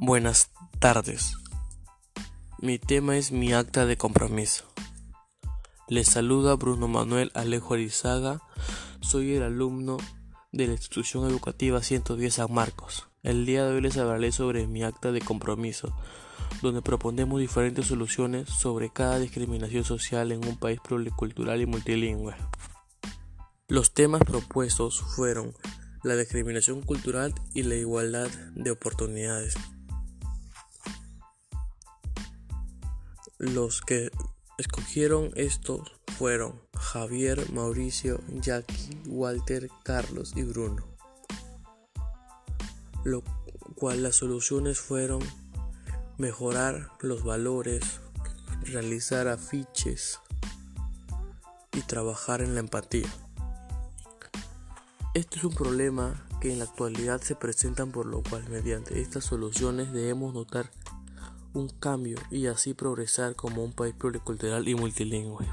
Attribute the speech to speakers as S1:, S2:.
S1: Buenas tardes. Mi tema es mi acta de compromiso. Les saluda Bruno Manuel Alejo Arizaga. Soy el alumno de la institución educativa 110 San Marcos. El día de hoy les hablaré sobre mi acta de compromiso, donde proponemos diferentes soluciones sobre cada discriminación social en un país pluricultural y multilingüe. Los temas propuestos fueron la discriminación cultural y la igualdad de oportunidades. Los que escogieron estos fueron Javier, Mauricio, Jackie, Walter, Carlos y Bruno. Lo cual las soluciones fueron mejorar los valores, realizar afiches y trabajar en la empatía. Este es un problema que en la actualidad se presentan por lo cual mediante estas soluciones debemos notar un cambio y así progresar como un país pluricultural y multilingüe.